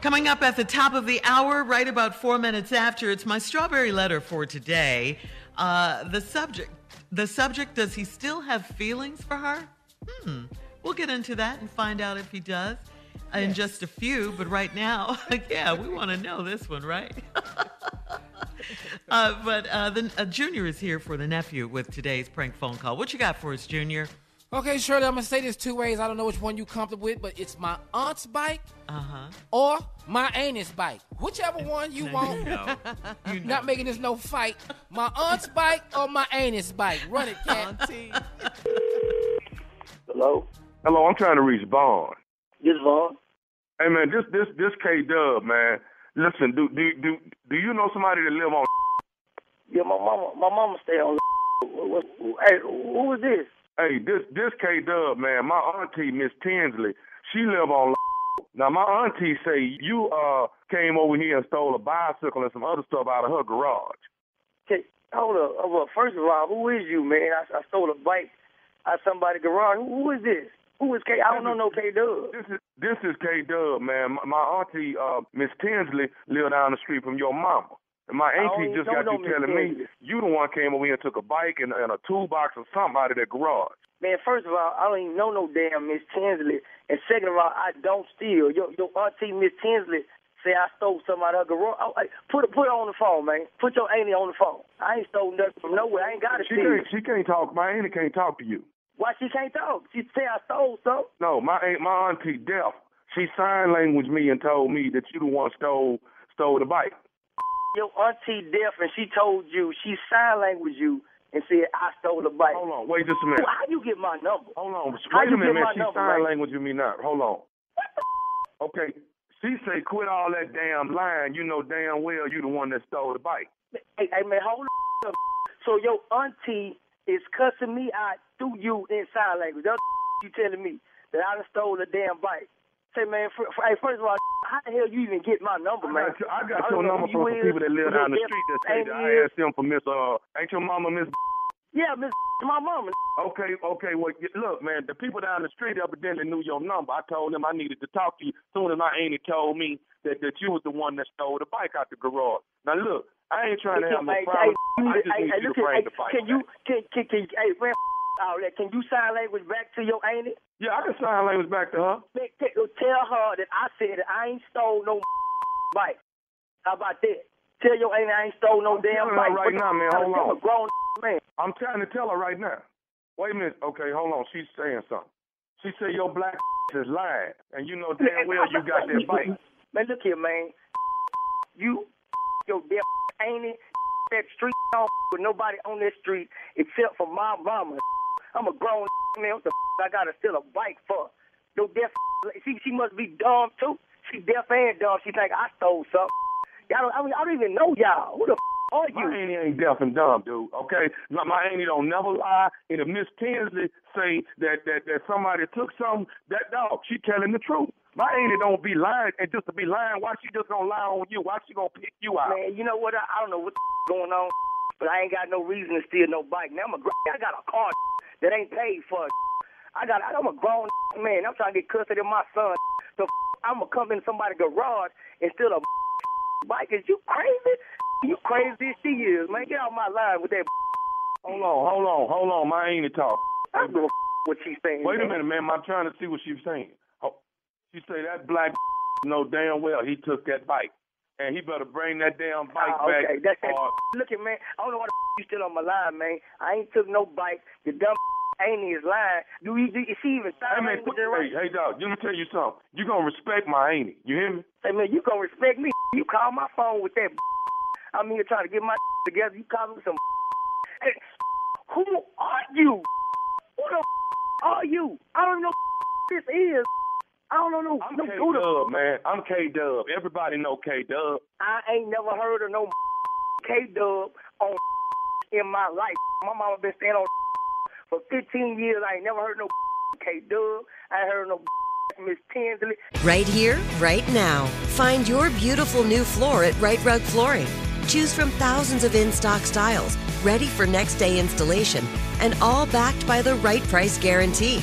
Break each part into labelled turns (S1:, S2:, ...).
S1: Coming up at the top of the hour, right about four minutes after, it's my strawberry letter for today. Uh, the subject, the subject, does he still have feelings for her? Hmm. We'll get into that and find out if he does uh, in just a few. But right now, yeah, we want to know this one, right? uh, but uh, the uh, Junior is here for the nephew with today's prank phone call. What you got for us, Junior?
S2: Okay, Shirley, I'm gonna say this two ways. I don't know which one you comfortable with, but it's my aunt's bike
S1: Uh-huh.
S2: or my anus bike. Whichever one you want.
S1: know. You
S2: Not making this no fight. My aunt's bike or my anus bike. Run it, cat.
S3: Hello?
S4: Hello, I'm trying to reach Vaughn.
S3: This Vaughn?
S4: Hey man, this this this K Dub man. Listen, do do do do you know somebody that live on?
S3: Yeah, my mama, my mama stay on. What, what, hey, who is this?
S4: Hey, this this K Dub man. My auntie Miss Tinsley, she live on. Now my auntie say you uh came over here and stole a bicycle and some other stuff out of her garage.
S3: Okay, hold up. Uh, well, first of all, who is you, man? I, I stole a bike out somebody's garage. Who, who is this? Who is K? I don't know no K Dub.
S4: This is this is K Dub man. My, my auntie uh Miss Tinsley live down the street from your mama. And my auntie just got you telling me you the one came over here and took a bike and, and a toolbox or something out of their garage.
S3: Man, first of all, I don't even know no damn Miss Tinsley. And second of all, I don't steal. Your your auntie Miss Tinsley say I stole something out of her garage. Oh, hey, put put it on the phone, man. Put your auntie on the phone. I ain't stole nothing from nowhere. I ain't got to
S4: She
S3: steal.
S4: can't she can't talk. My auntie can't talk to you.
S3: Why she can't talk? She say I stole something.
S4: No, my aunt, my auntie deaf. She sign language me and told me that you the one stole stole the bike.
S3: Your auntie deaf and she told you, she sign language you and said I stole the bike.
S4: Hold on, wait just a minute.
S3: How you get my number?
S4: Hold on,
S3: How
S4: wait
S3: you
S4: a minute, man. She
S3: number,
S4: sign
S3: man?
S4: language with me now. Hold on. Okay, she say quit all that damn lying. You know damn well you the one that stole the bike.
S3: Hey, hey man, hold up. So your auntie is cussing me out through you in sign language. That's you telling me that I done stole the damn bike. Say, man, for, for, hey, first of all, how the hell you even get my number, man?
S4: I got, I got
S3: I
S4: your number from some people that live down the street that say that I asked them for Miss, uh, ain't your mama Miss
S3: Yeah, Miss my mama.
S4: Okay, okay. Well, look, man, the people down the street evidently knew your number. I told them I needed to talk to you. Soon as my auntie told me that, that you was the one that stole the bike out the garage. Now, look, I ain't trying to have no problem.
S3: hey,
S4: I just
S3: hey,
S4: need
S3: hey,
S4: you to
S3: look at-
S4: bring
S3: hey,
S4: the bike
S3: Can you, can, can, can, hey, man, all that. Can you sign language back to your auntie?
S4: Yeah, I can sign language back to her.
S3: Te- uh, Tell her that I said that I ain't stole no bike. How about that? Tell your auntie I ain't stole no
S4: I'm
S3: damn bike.
S4: right now, man. Hold
S3: I'm
S4: on.
S3: a grown man.
S4: I'm trying to tell her right now. Wait a minute. Okay, hold on. She's saying something. She said your black is lying, and you know damn well you got that bike.
S3: Man, look here, man. You, your damn auntie, that street on with nobody on this street except for my mama. I'm a grown man. What the I gotta steal a bike for? Your deaf. She she must be dumb too. She deaf and dumb. She think I stole something. Y'all don't, I, mean, I don't even know y'all. Who the f
S4: are
S3: you?
S4: My auntie ain't deaf and dumb, dude. Okay, my, my auntie don't never lie. And if Miss Tinsley say that that that somebody took something, that dog, she telling the truth. My auntie don't be lying, and just to be lying, why she just gonna lie on you? Why she gonna pick you out?
S3: Man, you know what? I, I don't know what's going on, but I ain't got no reason to steal no bike. Now I'm a I got a car that ain't paid for. I got I'm a grown man. I'm trying to get custody of my son. So I'm gonna come in somebody's garage and steal a bike. Is you crazy? You crazy as she is, man. Get out my line with that.
S4: Hold on, hold on, hold on. My auntie talk.
S3: I don't give a what she's saying.
S4: Wait a minute, man. I'm trying to see what she's saying. Oh, she say that black know damn well he took that bike, and he better bring that damn bike
S3: Ah, okay,
S4: back.
S3: that's that.
S4: or-
S3: Look at man. I don't know why the you still on my line, man. I ain't took no bike. The dumb Amy is lying. Do you? Do, is she even
S4: Hey man, put,
S3: right?
S4: hey, hey dog, let me tell you something. You gonna respect my auntie. You hear me?
S3: Hey man, you gonna respect me? You call my phone with that? I'm here trying to get my together. You call me some? Hey, who are you? Who the are you? I don't know this is. I don't know no.
S4: I'm
S3: no
S4: K Dub, man. I'm K Dub. Everybody know K Dub.
S3: I ain't never heard of no K Dub on in my life. My mama been staying on for 15 years. I ain't never heard no K Dub. I ain't heard no Miss Tinsley.
S5: Right here, right now. Find your beautiful new floor at Rite Rug Flooring. Choose from thousands of in stock styles, ready for next day installation, and all backed by the right price guarantee.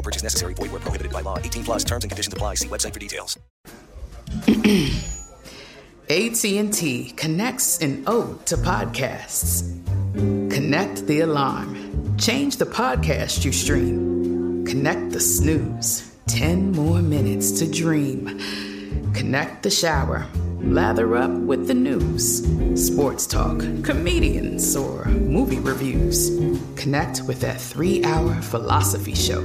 S6: No purchase necessary. Void where prohibited by law. 18 plus terms and conditions apply. See website for details.
S7: AT&T connects an ode to podcasts. Connect the alarm. Change the podcast you stream. Connect the snooze. 10 more minutes to dream. Connect the shower. Lather up with the news. Sports talk, comedians, or movie reviews. Connect with that three hour philosophy show.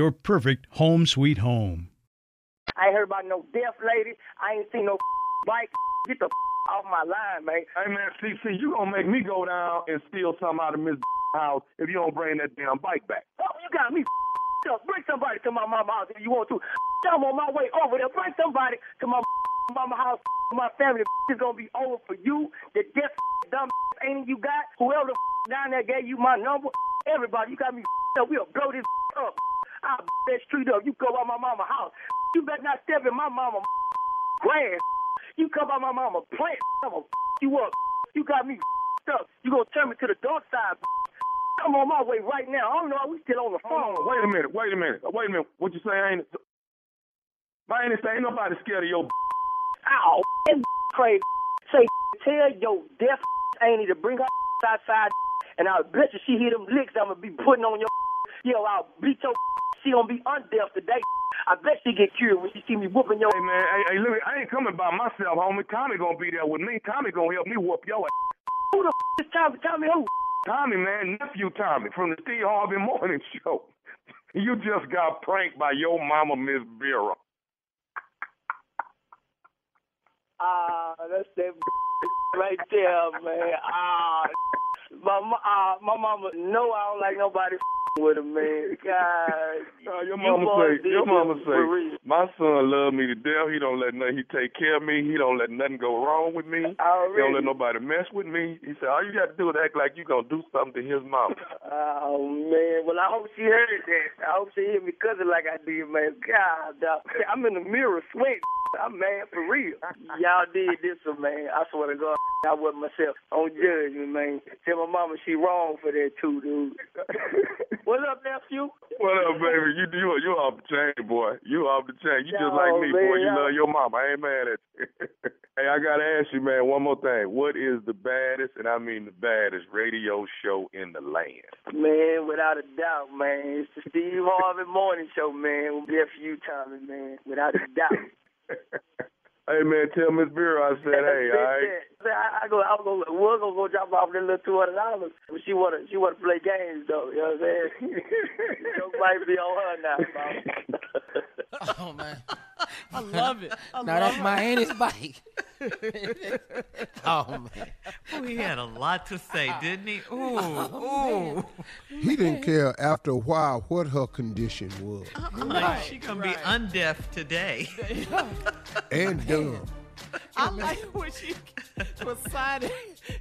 S8: your perfect home sweet home.
S3: I ain't heard about no deaf lady. I ain't seen no bike. Get the off my line, man.
S4: Hey man, see, see, you gonna make me go down and steal something out of Miss house if you don't bring that damn bike back.
S3: Oh, you got me up. Bring somebody to my mama house if you want to. I'm on my way over there. Bring somebody to my mama house. My family is gonna be over for you. The deaf dumb ain't you got. Whoever the down there gave you my number. Everybody, you got me up. We'll blow this up. I'll that street up. You go by my mama house. You better not step in my mama grass. You come by my mama plant. I'm gonna you up. You got me up. You gonna turn me to the dark side. I'm on my way right now. I don't know. We still on the phone.
S4: Oh, wait a minute. Wait a minute. Wait a minute. What you say? Ain't my ain't ain't nobody scared of your.
S3: Ow, crazy. Say, tell your deaf auntie to bring her outside, and I bet you she hear them licks I'm gonna be putting on your. Yo, I'll beat your. She gonna be undeaf today. I bet she get cured when she see me whooping your.
S4: Hey man, hey, hey look, I ain't coming by myself, homie. Tommy gonna be there with me. Tommy gonna help me whoop your ass.
S3: Who the f- is Tommy? Tommy who?
S4: Tommy, man, nephew Tommy from the Steve Harvey Morning Show. You just got pranked by your mama, Miss Vera.
S3: Ah, that's that right there, man. Ah, my uh, my mama know I don't like nobody with her, man. God,
S4: your mama
S3: boys
S4: say, your mama
S3: this for real.
S4: say, my son love me to death. He don't let nothing. He take care of me. He don't let nothing go wrong with me. He don't let nobody mess with me. He said, all you got to do is act like you gonna do something to his mama.
S3: Oh man, well I hope she heard that. I hope she hear me cousin like I did, man. God, dog. I'm in the mirror sweating. I'm mad for real. Y'all did this man. I swear to God, I wasn't myself. Don't judge me, man. Tell my mama she wrong for that too, dude. What's up, nephew?
S4: What up, baby? You you you off the chain, boy. You off the chain. You just
S3: Yo,
S4: like me, boy.
S3: man,
S4: You
S3: y'all-
S4: love your mama. I ain't mad at you. hey, I gotta ask you, man, one more thing. What is the baddest, and I mean the baddest, radio show in the land?
S3: Man, without a doubt, man. It's the Steve Harvey Morning Show, man. With nephew Tommy, man. Without a doubt.
S4: Hey, man, tell Miss Vera I said, hey, all right.
S3: I, I go, I go, we're gonna go drop off that little two hundred dollars. But she wanna, she wanna play games though. You know what I'm saying? Joke might be on her now. Bob.
S2: Oh man,
S1: I love it. I
S2: now
S1: love
S2: that's my auntie's bike. oh man,
S1: Oh, he had a lot to say, ah. didn't he? Oh, ooh, ooh.
S9: He didn't care after a while what her condition was. Uh-uh.
S1: Like, she gonna be undeaf today.
S9: And dumb.
S10: I like when she was signing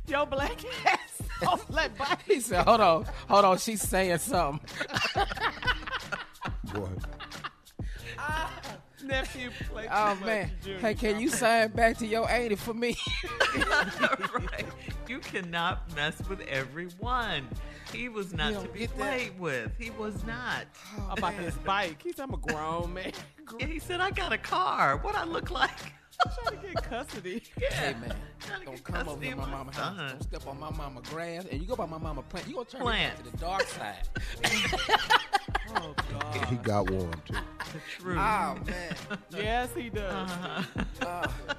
S10: your black ass on black bike.
S2: he said, "Hold on, hold on." She's saying something.
S9: Boy.
S10: Ah, nephew played too
S2: Oh
S10: much
S2: man,
S10: Junior.
S2: hey, can you sign back to your auntie for me?
S1: right. You cannot mess with everyone. He was not
S2: You
S1: to be
S2: get that?
S1: played with. He was not.
S10: Oh, about his bike? He's I'm a grown man.
S1: Yeah, he said, I got a car. What I look like?
S10: Trying to get custody.
S1: Yeah.
S2: Hey man, don't come over
S1: custody
S2: to
S1: of
S2: my
S1: my
S2: mama house.
S1: son.
S2: Don't step on my mama grass, and you go by my mama plant. You gonna turn
S1: Plant.
S2: it to the dark side.
S10: Oh God.
S9: He got warm too.
S1: The truth.
S2: oh man,
S10: Yes, he does.
S1: Uh-huh.
S2: oh.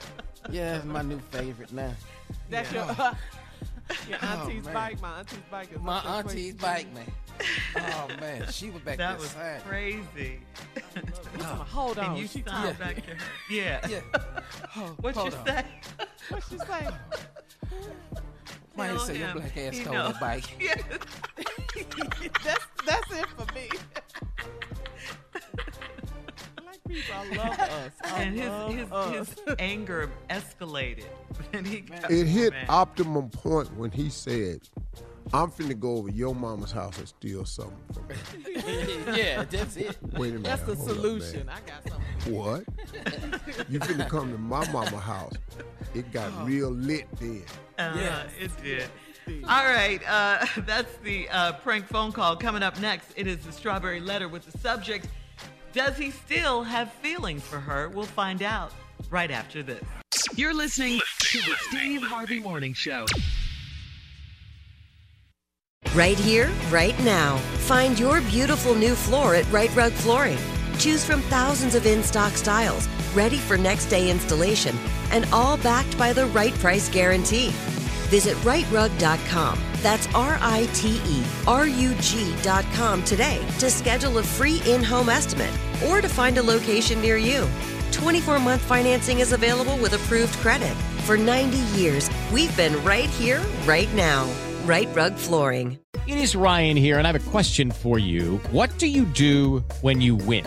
S2: yeah, it's my new favorite now.
S10: That's
S1: Yeah.
S10: your your
S2: Oh,
S10: auntie's
S2: man.
S10: bike. My auntie's bike is
S2: My auntie's bike, man. Oh man, she was back
S1: That was
S2: signing.
S1: crazy.
S10: He's talking, oh. Hold on.
S1: And you
S10: she talking.
S1: back to her. Yeah.
S2: Yeah. Oh,
S1: What you
S2: on.
S1: say?
S10: What she say?
S2: Why you say your black ass stole that bike?
S1: Yeah.
S10: that's that's it for me. Like I love us. I
S1: and his
S10: love
S1: his,
S10: us.
S1: his anger escalated. And he got
S9: It hit
S1: mad.
S9: optimum point when he said, I'm finna go over your mama's house and steal something from her.
S10: yeah, that's it.
S9: Wait a minute.
S10: That's the
S9: hold up,
S10: solution. I got something.
S9: What? you finna come to my mama house. It got real lit then.
S1: Uh,
S10: Yes.
S1: It did. All right, uh, that's the uh, prank phone call. Coming up next, it is the strawberry letter with the subject Does he still have feelings for her? We'll find out right after this.
S11: You're listening to the Steve Harvey Morning Show.
S5: Right here, right now. Find your beautiful new floor at Rite Rug Flooring. Choose from thousands of in stock styles, ready for next day installation, and all backed by the right price guarantee. Visit riterug.com. That's R I T E R U G.com today to schedule a free in home estimate or to find a location near you. 24 month financing is available with approved credit. For 90 years, we've been right here, right now. Rite Rug Flooring.
S12: It is Ryan here, and I have a question for you. What do you do when you win?